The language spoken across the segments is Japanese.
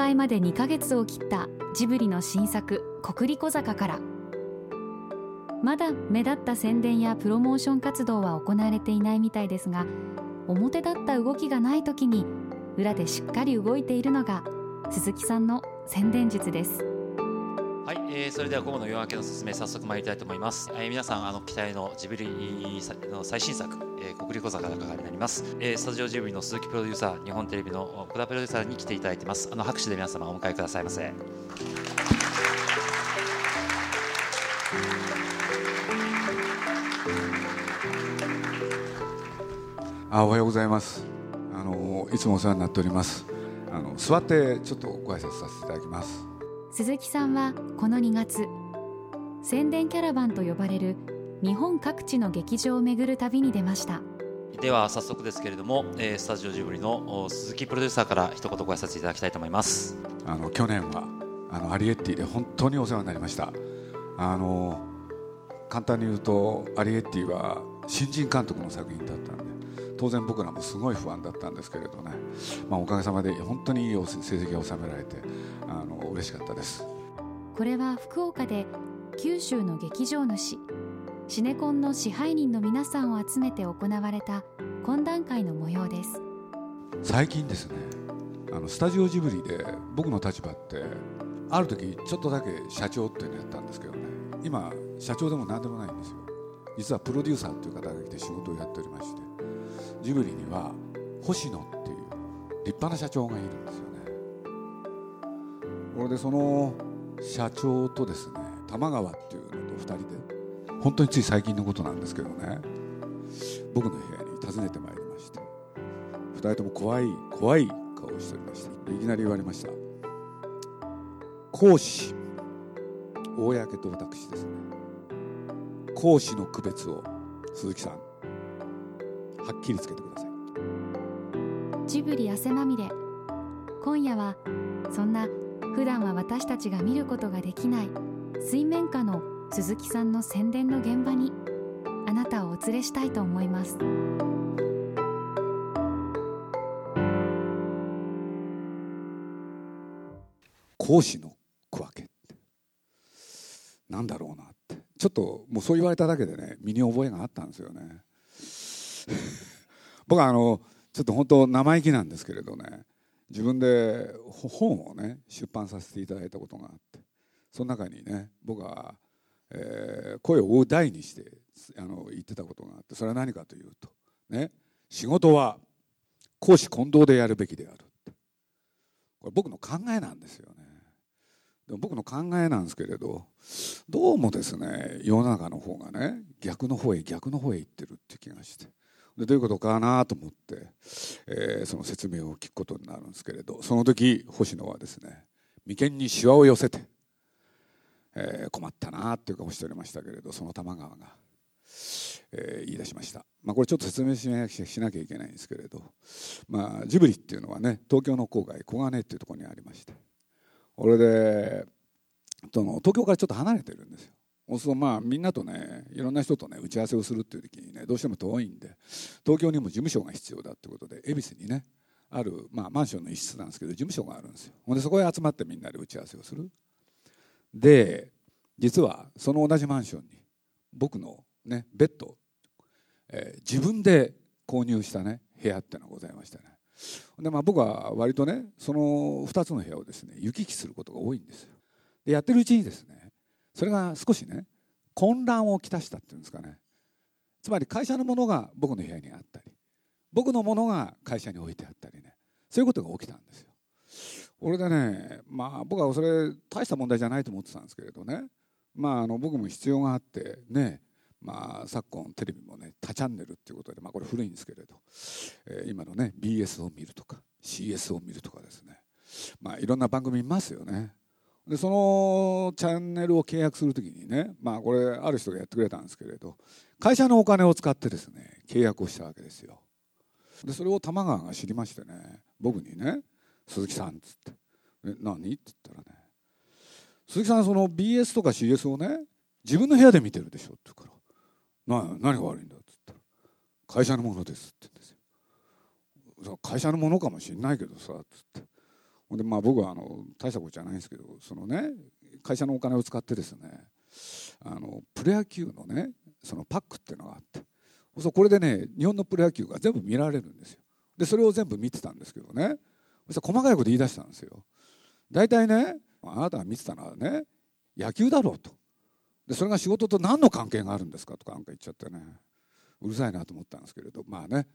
開まで2ヶ月を切ったジブリの新作「国立小坂」から。まだ目立った宣伝やプロモーション活動は行われていないみたいですが表立った動きがない時に裏でしっかり動いているのが鈴木さんの宣伝術です。はい、えー、それでは午後の夜明けの説明早速参りたいと思います、えー、皆さんあの期待のジブリの最新作、えー、国立小坂がになります、えー、スタジオジブリの鈴木プロデューサー日本テレビの小田プロデューサーに来ていただいてます。あの拍手で皆様お迎えくださいませ。あおはようございます。あのいつもお世話になっております。あの座ってちょっとご挨拶させていただきます。鈴木さんはこの2月宣伝キャラバンと呼ばれる日本各地の劇場を巡る旅に出ました。では早速ですけれども、えー、スタジオジブリの鈴木プロデューサーから一言ご挨拶いただきたいと思います。あの去年はあのアリエッティで本当にお世話になりました。あの簡単に言うとアリエッティは新人監督の作品だったんで当然僕らもすごい不安だったんですけれどね、まあ、おかげさまで本当にいい成績が収められてあの嬉しかったです。これは福岡で九州の劇場主シネコンの支配人の皆さんを集めて行われた懇談会の模様です。最近ですねあのスタジオジブリで僕の立場ってある時ちょっとだけ社長っていうのやったんですけどね。今社長でも何でもないんですよ。実はプロデューサーという方が来て仕事をやっておりまして。ジブリには星野っていう立派な社長がいるんですよね。これでその社長とですね玉川っていうのと2人で本当につい最近のことなんですけどね。僕の部屋に訪ねてまいりまして2人とも怖い怖い顔をしておりました。いきなり言われました。講師公と私ですね。講師の区別を鈴木さんはっきりつけてください。ジブリ汗まみれ。今夜はそんな普段は私たちが見ることができない水面下の鈴木さんの宣伝の現場にあなたをお連れしたいと思います。講師の区分けなんだろうなって。ちょっともうそう言われただけでね身に覚えがあったんですよね。僕はあのちょっと本当生意気なんですけれどね自分で本をね出版させていただいたことがあってその中にね僕は、えー、声を追う大にしてあの言ってたことがあってそれは何かというとね仕事は公私混同でやるべきであるこれ僕の考えなんですよね。でも僕の考えなんですけれどどうもですね世の中の方がね逆の方へ逆の方へ行ってるって気がして。でどういうことかなと思って、えー、その説明を聞くことになるんですけれどその時星野はですね眉間にしわを寄せて、えー、困ったなっていう顔しておりましたけれどその玉川が、えー、言い出しました、まあ、これちょっと説明しなきゃいけないんですけれど、まあ、ジブリっていうのはね東京の郊外小金っていうところにありましてこれでその東京からちょっと離れてるんですよ。そうするとまあみんなとねいろんな人とね打ち合わせをするっていう時にねどうしても遠いんで東京にも事務所が必要だってことで恵比寿にねある、まあ、マンションの一室なんですけど事務所があるんですよ。ほんでそこへ集まってみんなで打ち合わせをする。で実はその同じマンションに僕のねベッド、えー、自分で購入したね部屋っていうのがございましてね。で、まあ、僕は割とねその2つの部屋をですね行き来することが多いんですよ。でやってるうちにですねそれが少しね混乱をきたしたっていうんですかね。つまり会社のものが僕の部屋にあったり僕のものが会社に置いてあったりねそういうことが起きたんですよ。これでねまあ僕はそれ大した問題じゃないと思ってたんですけれどね。まああの僕も必要があってねまあ、昨今テレビもね多チャンネルっていうことで、まあ、これ古いんですけれど、えー、今のね BS を見るとか CS を見るとかですね。まあいろんな番組見ますよね。でそのチャンネルを契約するときにね、まあ、これある人がやってくれたんですけれど会社のお金を使ってですね契約をしたわけですよ。でそれを玉川が知りましてね僕にね「鈴木さん」っつって「え何?」って言ったらね「鈴木さんその BS とか CS をね自分の部屋で見てるでしょ」って言うから「な何が悪いんだ」っつったら「会社のものです」って言うんですよ。会社のものかもしんないけどさっつって。ほんでまあ僕はあの大したことじゃないんですけどそのね会社のお金を使ってですねあのプロ野球のねそのパックっていうのがあって。そうこれでね日本のプロ野球が全部見られるんですよ。でそれを全部見てたんですけどね。細かいこと言い出したんですよ。大体ねあなたが見てたのはね野球だろうと。でそれが仕事と何の関係があるんですかとかなんか言っちゃってね。うるさいなと思ったんですけれどまあね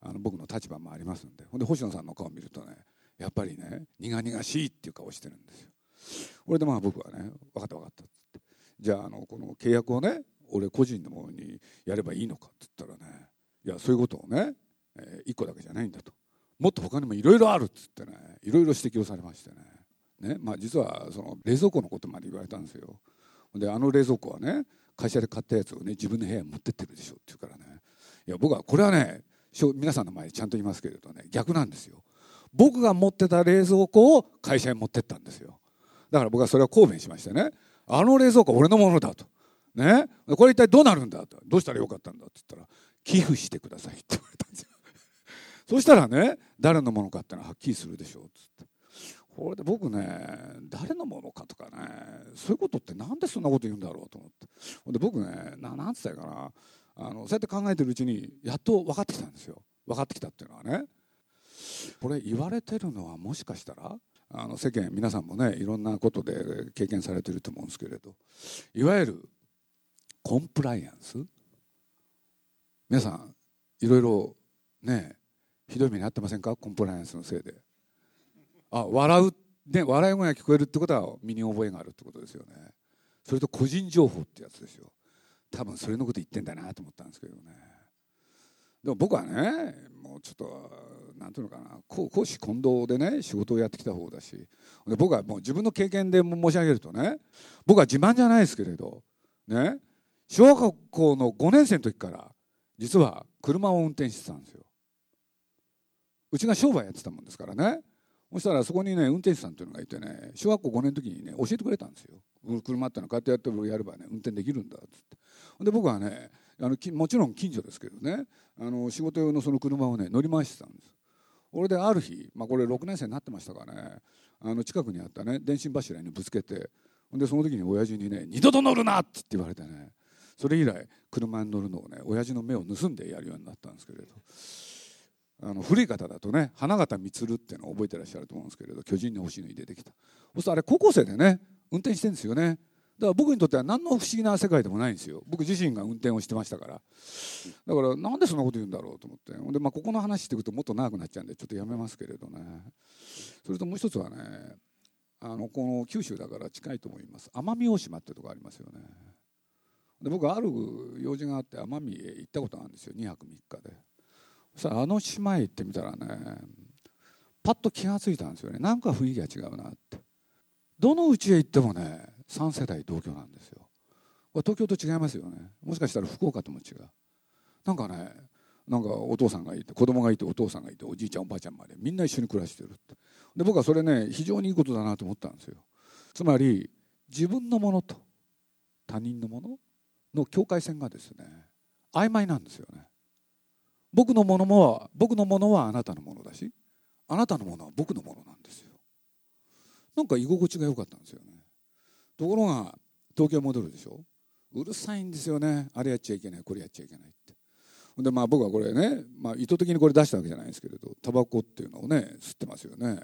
あの僕の立場もありますんで。ほんで星野さんの顔を見るとねやっぱりね苦々しいっていう顔してるんですよ。これでまあ僕はね分かった分かったっって。じゃああのこの契約をね俺個人のものにやればいいのかって言ったらねいやそういうことをね、えー、1個だけじゃないんだと。もっと他にもいろいろあるっつってねいろいろ指摘をされましてね。ねまあ、実はその冷蔵庫のことまで言われたんですよ。であの冷蔵庫はね会社で買ったやつをね自分の部屋に持ってってるでしょって言うからね。いや僕はこれはね皆さんの前でちゃんと言いますけれどね逆なんですよ。僕が持ってた冷蔵庫を会社に持ってったんですよ。だから僕はそれは抗弁しましてねあの冷蔵庫俺のものだと。ねこれ一体どうなるんだと。どうしたらよかったんだって言ったら寄付してくださいって言われたんですよ。そしたらね誰のものかってのははっきりするでしょうっつって。これで僕ね誰のものかとかねそういうことってなんでそんなこと言うんだろうと思って。で僕ねななんつったかな。あのそうやって考えてるうちにやっと分かってきたんですよ。分かってきたっていうのはね。これ言われてるのはもしかしたらあの世間皆さんもねいろんなことで経験されてると思うんですけれど。いわゆるコンプライアンス？皆さんいろいろねひどい目に遭ってませんか？コンプライアンスのせいで。あ笑うね笑い声が聞こえるってことは身に覚えがあるってことですよね。それと個人情報ってやつですよ。多分それのこと言ってんだなと思ったんですけどね。でも僕はねもうちょっと何ていうのかな。公私混同でね仕事をやってきた方だし。で僕はもう自分の経験で申し上げるとね僕は自慢じゃないですけれどね小学校の5年生の時から実は車を運転してたんですよ。うちが商売やってたもんですからね。そしたらそこにね運転手さんっていうのがいてね小学校5年の時にね教えてくれたんですよ。車ってのはこうやってやってやればね運転できるんだっつって。で僕はねあのもちろん近所ですけどねあの仕事用のその車をね乗り回してたんです。俺である日、まあ、これ6年生になってましたからねあの近くにあったね電信柱にぶつけてでその時に親父にね「二度と乗るな!」って言われてねそれ以来車に乗るのをね親父の目を盗んでやるようになったんですけれど。あの古い方だとね花形満っていうのを覚えてらっしゃると思うんですけれど巨人に星に出てきた。そうするとあれ高校生でね運転してるんですよね。だから僕にとっては何の不思議な世界でもないんですよ。僕自身が運転をしてましたから。だからなんでそんなこと言うんだろうと思って。で、まあ、ここの話していくともっと長くなっちゃうんでちょっとやめますけれどね。それともう一つはねあのこの九州だから近いと思います。奄美大島っていうとこありますよね。で僕ある用事があって奄美へ行ったことあるんですよ。2泊3日で。そしたらあの島へ行ってみたらねパッと気が付いたんですよね。なんか雰囲気が違うなって。どのうちへ行ってもね3世代同居なんですよ。東京と違いますよね。もしかしたら福岡とも違う。なんかねなんかお父さんがいて子供がいてお父さんがいておじいちゃんおばあちゃんまでみんな一緒に暮らしてるって。で僕はそれね非常にいいことだなと思ったんですよ。つまり自分のものと他人のものの境界線がですね曖昧なんですよね。僕のものも僕のものはあなたのものだしあなたのものは僕のものなんですよ。なんか居心地が良かったんですよね。ところが東京戻るでしょ？うるさいんですよね。あれやっちゃいけないこれやっちゃいけないって。でまあ僕はこれね、まあ、意図的にこれ出したわけじゃないですけれどタバコっていうのをね吸ってますよね。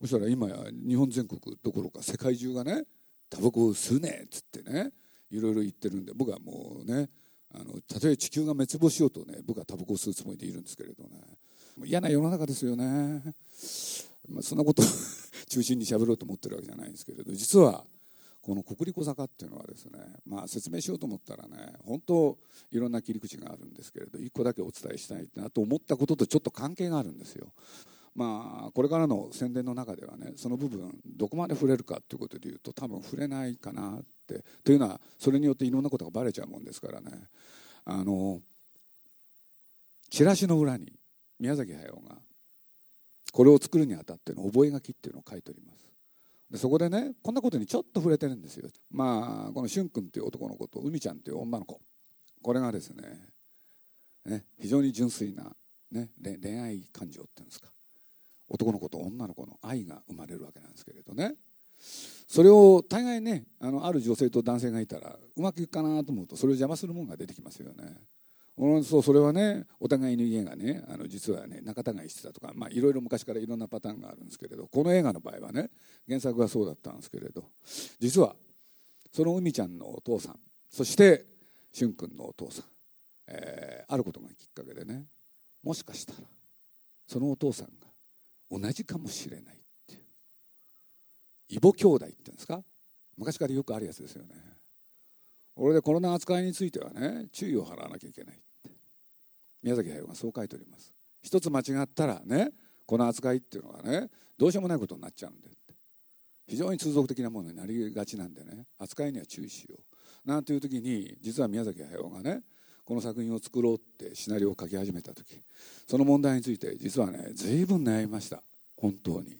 そしたら今や日本全国どころか世界中がねタバコを吸うねっつってねいろいろ言ってるんで僕はもうねあのたとえ地球が滅亡しようとね僕はタバコを吸うつもりでいるんですけれどね。嫌な世の中ですよね、まあ、そんなこと 中心に喋ろうと思ってるわけじゃないんですけれど。実はこの国立坂っていうのはですね、まあ、説明しようと思ったらね本当いろんな切り口があるんですけれど一個だけお伝えしたいなと思ったこととちょっと関係があるんですよ。まあ、これからの宣伝の中ではねその部分どこまで触れるかということでいうと多分触れないかなって。というのはそれによっていろんなことがバレちゃうもんですからね。あのチラシの裏に宮崎駿がこれを作るにあたっての覚書っていうのを書いております。でそこでねこんなことにちょっと触れてるんですよ。まあこのしゅん君っていう男の子と海ちゃんっていう女の子。これがですねね非常に純粋な、ね、恋愛感情っていうんですか。男の子と女の子の愛が生まれるわけなんですけれどねそれを大概ねあのある女性と男性がいたらうまくいくかなと思うとそれを邪魔するものが出てきますよね。そうそれはねお互いの家がねあの実はね仲違いしてたとか、いろいろ昔からいろんなパターンがあるんですけれどこの映画の場合はね原作はそうだったんですけれど実はその海ちゃんのお父さんそして俊君のお父さん、えー、あることがきっかけでねもしかしたらそのお父さんが同じかもしれないって。異母兄弟っていうんですか？昔からよくあるやつですよね。俺でこの扱いについてはね注意を払わなきゃいけないって。宮崎駿がそう書いております。一つ間違ったらねこの扱いっていうのはねどうしようもないことになっちゃうんで非常に通俗的なものになりがちなんでね扱いには注意しよう。なんていう時に実は宮崎駿がねこの作品を作ろうってシナリオを書き始めた時その問題について実はね随分悩みました。本当に。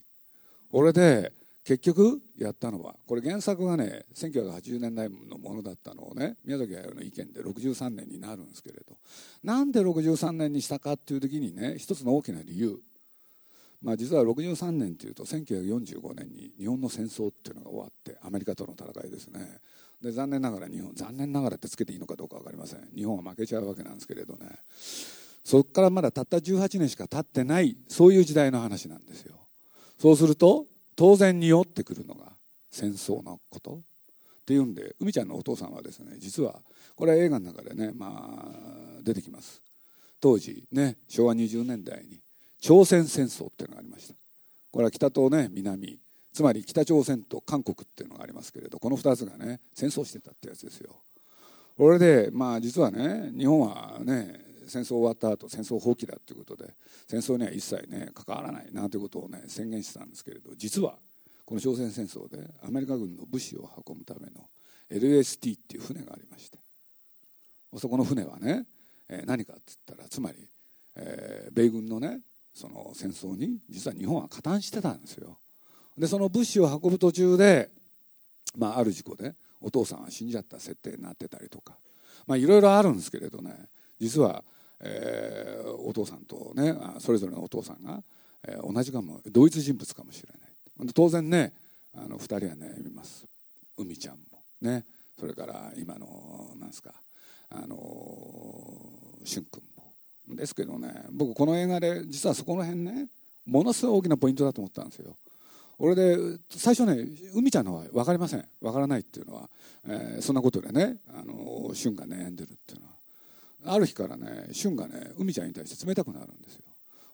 俺で結局やったのはこれ原作がね1980年代のものだったのをね宮崎駿の意見で63年になるんですけれど。なんで63年にしたかっていう時にね一つの大きな理由。まあ実は63年っていうと1945年に日本の戦争っていうのが終わってアメリカとの戦いですね。で残念ながら日本残念ながらってつけていいのかどうか分かりません。日本は負けちゃうわけなんですけれどね。そこからまだたった18年しか経ってないそういう時代の話なんですよ。そうすると当然に酔ってくるのが戦争のこと。っていうんで海ちゃんのお父さんはですね実はこれは映画の中でね、まあ、出てきます。当時ね昭和20年代に朝鮮戦争っていうのがありました。これは北とね南。つまり北朝鮮と韓国っていうのがありますけれどこの2つがね戦争してたってやつですよ。これでまあ実はね日本はね戦争終わった後戦争放棄だということで戦争には一切ね関わらないなということをね宣言してたんですけれど実はこの朝鮮戦争でアメリカ軍の物資を運ぶための LST っていう船がありましてそこの船はね、えー、何かっつったらつまり、えー、米軍のねその戦争に実は日本は加担してたんですよ。でその物資を運ぶ途中で、まあ、ある事故でお父さんは死んじゃった設定になってたりとか。いろいろあるんですけれどね。実はえー、お父さんとねそれぞれのお父さんが、えー、同じかも同一人物かもしれない。当然ねあの2人は悩みます。海ちゃんも。ね。それから今のなんですかあの俊君も。ですけどね僕この映画で実はそこの辺ねものすごい大きなポイントだと思ったんですよ。俺で最初ね海ちゃんのは分かりません。分からないっていうのは、えー、そんなことでねあの俊が悩んでるっていうのは。ある日からね俊がね海ちゃんに対して冷たくなるんですよ。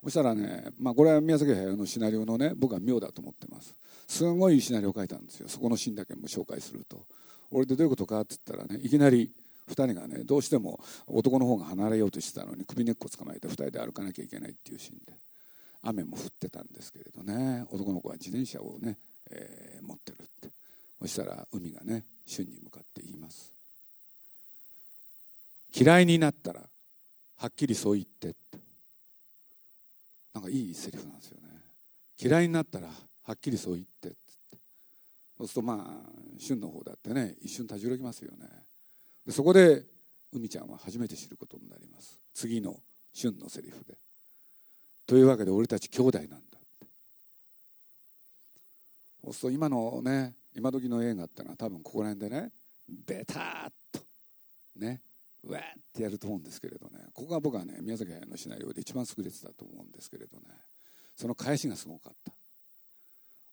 そしたらね、まあ、これは宮崎駿のシナリオのね僕は妙だと思ってます。すごいいいシナリオを書いたんですよ。そこのシーンだけも紹介すると。俺でどういうことかって言ったらねいきなり2人がねどうしても男の方が離れようとしてたのに首根っこ捕まえて2人で歩かなきゃいけないっていうシーンで雨も降ってたんですけれどね。男の子は自転車をね、えー、持ってるって。そしたら海がね俊に向かって言います。嫌いになったらはっきりそう言ってって。なんかいいセリフなんですよね。嫌いになったらはっきりそう言ってそうするとまあ旬の方だってね一瞬たじろぎますよね。でそこで海ちゃんは初めて知ることになります。次の旬のセリフで。というわけで俺たち兄弟なんだそうすると今のね今時の映画ってのは多分ここら辺でねベターっとねうわーってやると思うんですけれどね。ここが僕はね宮崎のシナリオで一番優れてたと思うんですけれどね。その返しがすごかった。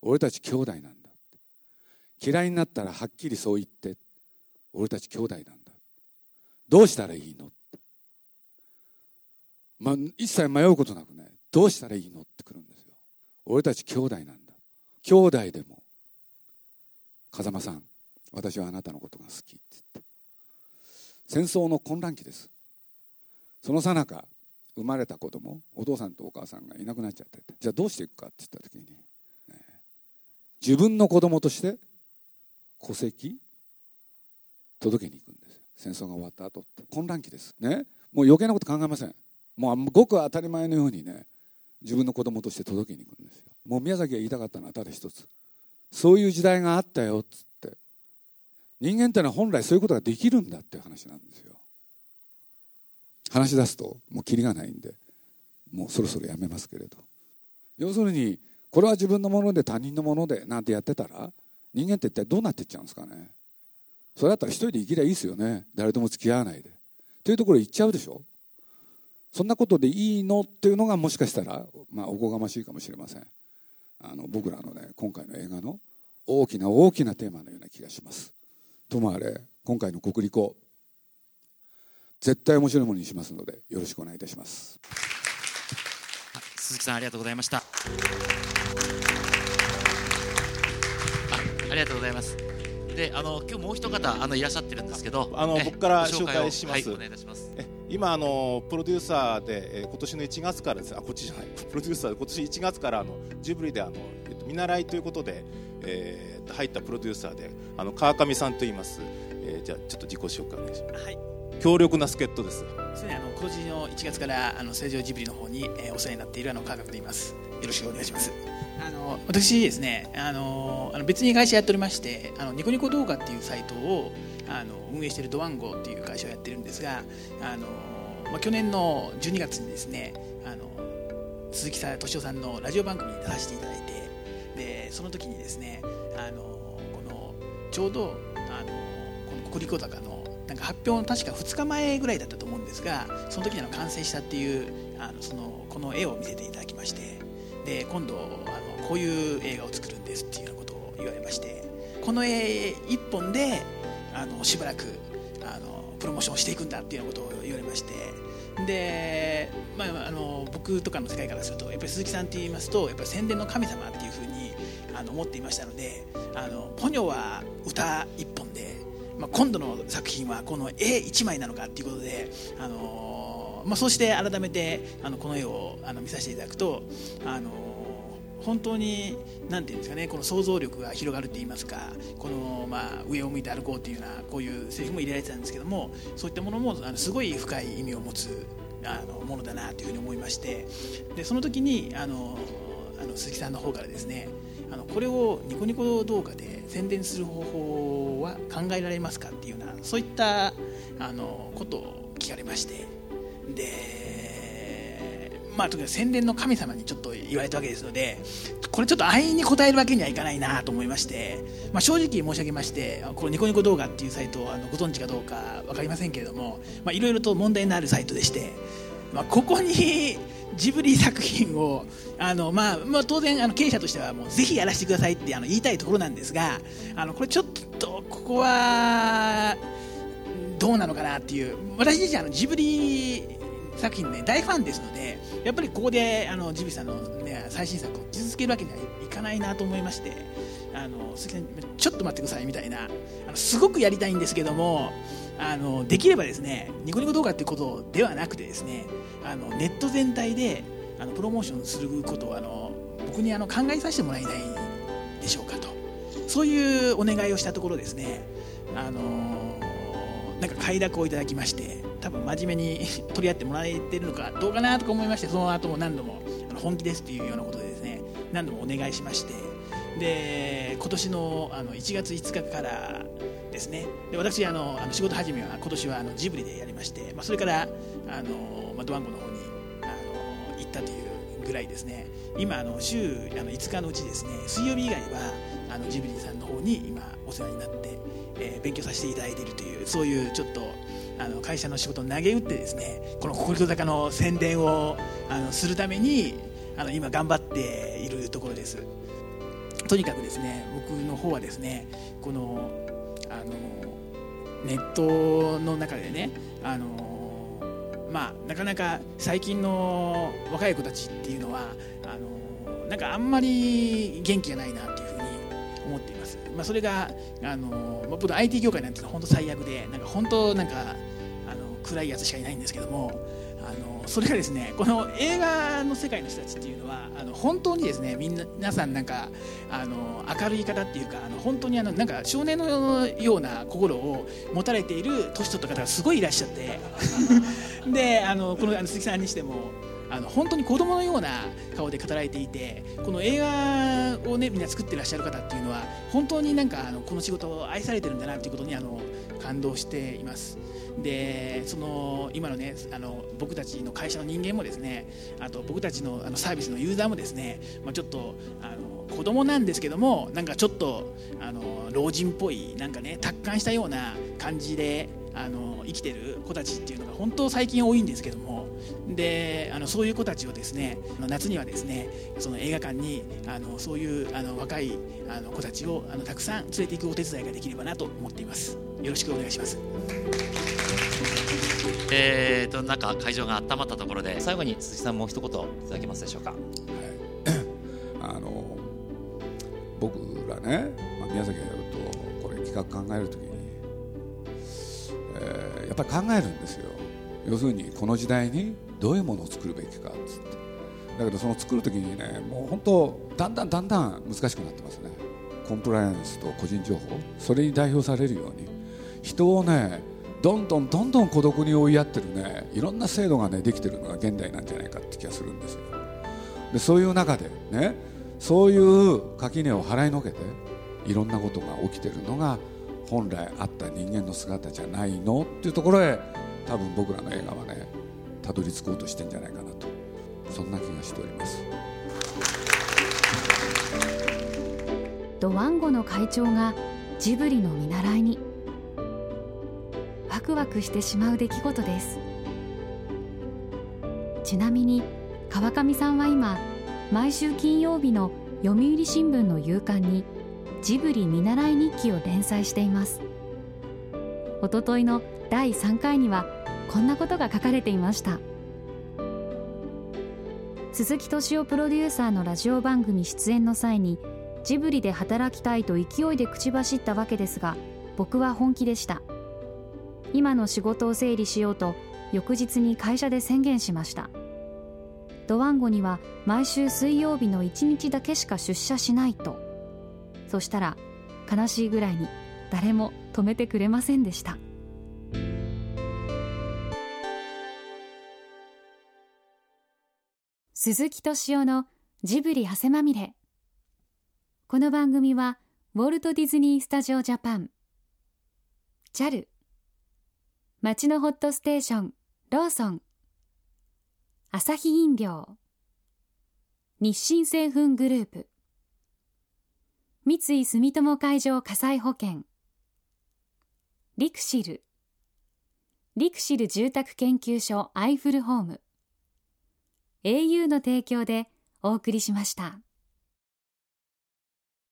俺たち兄弟なんだ嫌いになったらはっきりそう言って。俺たち兄弟なんだ。どうしたらいいの？まあ、一切迷うことなくねどうしたらいいのってくるんですよ。俺たち兄弟なんだ。兄弟でも風間さん私はあなたのことが好きって言って。戦争の混乱期です。そのさなか生まれた子供お父さんとお母さんがいなくなっちゃってじゃあどうしていくかって言った時に、ね、自分の子供として戸籍届けに行くんです戦争が終わった後混乱期です。ね。もう余計なこと考えません。もうごく当たり前のようにね自分の子供として届けに行くんですよ。もう宮崎が言いたかったのはただ一つ。そういう時代があったよっつって。人間ってのは本来そういうことができるんだっていう話なんですよ。話し出すともうキリがないんでもうそろそろやめますけれど。要するにこれは自分のもので他人のものでなんてやってたら人間って一体どうなっていっちゃうんですかね。それだったら一人で生きりゃいいですよね。誰とも付き合わないで。というところ行っちゃうでしょ。そんなことでいいの？っていうのがもしかしたら、まあ、おこがましいかもしれません。あの僕らのね今回の映画の大きな大きなテーマのような気がします。ともあれ今回の国立校絶対面白いものにしますのでよろしくお願いいたします。鈴木さんありがとうございました。あありがとうございます。であの今日もう一方あのいらっしゃってるんですけどあの僕から紹介します、はい、お願いいたします。今あのプロデューサーで、えー、今年の1月からです。あこっちじゃない。プロデューサーで今年1月からあのジブリであの、えっと、見習いということで、えー、入ったプロデューサーであの川上さんと言います、えー、じゃあちょっと自己紹介お願いします、はい、強力な助っ人です。そうねあの今年の1月からあの成城ジブリの方に、えー、お世話になっているあの川上と言いますよろしくお願いします。あの私ですねあのあの別に会社やっておりましてあのニコニコ動画っていうサイトをあの運営しているドワンゴっていう会社をやってるんですがあの、まあ、去年の12月にですねあの鈴木敏夫さんのラジオ番組に出させていただいてでその時にですねあのこのちょうどあのこの国立小坂のなんか発表の確か2日前ぐらいだったと思うんですがその時にあの完成したっていうあのそのこの絵を見せていただきましてで今度あのこういう映画を作るんですっていうようなことを言われましてこの絵1本であのしばらくあのプロモーションしていくんだっていうようなことを言われましてで、まあ、あの僕とかの世界からするとやっぱり鈴木さんって言いますとやっぱり宣伝の神様っていうふうにあの思っていましたのであのポニョは歌1本で、まあ、今度の作品はこの絵1枚なのかっていうことであの、まあ、そうして改めてあのこの絵をあの見させていただくとあの本当に何て言うんですかねこの想像力が広がると言いますかこの、まあ、上を向いて歩こうというようなこういうセリフも入れられてたんですけどもそういったものもあのすごい深い意味を持つあのものだなというふうに思いましてでその時にあのあの鈴木さんの方からですねあのこれをニコニコ動画で宣伝する方法は考えられますかっていうようなそういったあのことを聞かれましてでまあ、とにかく宣伝の神様にちょっと言われたわけですので、これちょっと安易に答えるわけにはいかないなと思いまして、まあ、正直申し上げまして、このニコニコ動画っていうサイトをあのご存知かどうか分かりませんけれども、いろいろと問題のあるサイトでして、まあ、ここに ジブリ作品をあの、まあ、まあ当然あの経営者としてはもうぜひやらせてくださいってあの言いたいところなんですがあのこれちょっとここはどうなのかなっていう私自身あのジブリ作品、ね、大ファンですのでやっぱりここであのジブリさんの、ね、最新作を続けるわけにはいかないなと思いましてあのちょっと待ってくださいみたいなあのすごくやりたいんですけどもあのできればですねニコニコ動画っていうことではなくてですねあのネット全体であのプロモーションすることをあの僕にあの考えさせてもらえないでしょうかと。そういうお願いをしたところですねあのなんか快諾をいただきまして多分真面目に取り合ってもらえてるのかどうかなとか思いましてその後も何度も本気ですというようなことでですね何度もお願いしまして。で今年のあの1月5日からですね。で私あのあの仕事始めは今年はあのジブリでやりまして、まあ、それからあの、まあ、ドワンゴの方にあの行ったというぐらいですね。今あの週あの5日のうちですね水曜日以外はあのジブリさんの方に今お世話になって、えー、勉強させていただいているというそういうちょっとあの会社の仕事を投げ打ってですねこの国立坂の宣伝をあのするためにあの今頑張っているところです。とにかくですね僕の方はですねこのあのネットの中でねあのまあなかなか最近の若い子たちっていうのはあのなんかあんまり元気がないなっていう思っています、まあ、それがあのまあ僕の IT 業界なんていうのは本当最悪でなんか本当なんかあの暗いやつしかいないんですけどもあのそれがですねこの映画の世界の人たちっていうのはあの本当にですねみんな皆さんなんかあの明るい方っていうかあの本当にあのなんか少年のような心を持たれている年取った方がすごいいらっしゃって であのこのあの鈴木さんにしてもあの本当に子供のような顔で語られていてこの映画をねみんな作ってらっしゃる方っていうのは本当になんかあのこの仕事を愛されてるんだなということにあの感動しています。でその今のねあの僕たちの会社の人間もですねあと僕たちのあのサービスのユーザーもですね、まあ、ちょっとあの子供なんですけどもなんかちょっとあの老人っぽいなんかね達観したような感じであの生きてる子たちっていうのが本当最近多いんですけどもであのそういう子たちをですね夏にはですねその映画館にあのそういうあの若いあの子たちをあのたくさん連れていくお手伝いができればなと思っています。よろしくお願いします。えーとなんか会場が温まったところで最後に鈴木さんもう一言いただけますでしょうか、はい、あの僕らね、まあ、宮崎が言うとこれ企画考えるときにえー、やっぱり考えるんですよ要するにこの時代にどういうものを作るべきかっつって。だけどその作る時にねもう本当だんだんだんだん難しくなってますね。コンプライアンスと個人情報。それに代表されるように。人をねどんどんどんどん孤独に追いやってるね。いろんな制度がねできてるのが現代なんじゃないかって気がするんですよ。でそういう中でねそういう垣根を払いのけていろんなことが起きてるのが本来あった人間の姿じゃないのっていうところへ多分僕らの映画はねたどり着こうとしてんじゃないかなと。そんな気がしております。ドワンゴの会長がジブリの見習いに。ワクワクしてしまう出来事です。ちなみに川上さんは今毎週金曜日の読売新聞の夕刊にジブリ見習い日記を連載しています。おとといの第3回にはこんなことが書かれていました。鈴木敏夫プロデューサーのラジオ番組出演の際にジブリで働きたいと勢いで口走ったわけですが僕は本気でした。今の仕事を整理しようと翌日に会社で宣言しました。ドワンゴには毎週水曜日の1日だけしか出社しないと。そしたら悲しいぐらいに誰も止めてくれませんでした。鈴木敏夫のジブリ汗まみれ。この番組はウォルト・ディズニー・スタジオ・ジャパン。JAL 町のホットステーションローソン。アサヒ飲料。日清製粉グループ。三井住友海上火災保険。リクシル。リクシル住宅研究所アイフルホーム。Au の提供でお送りしました。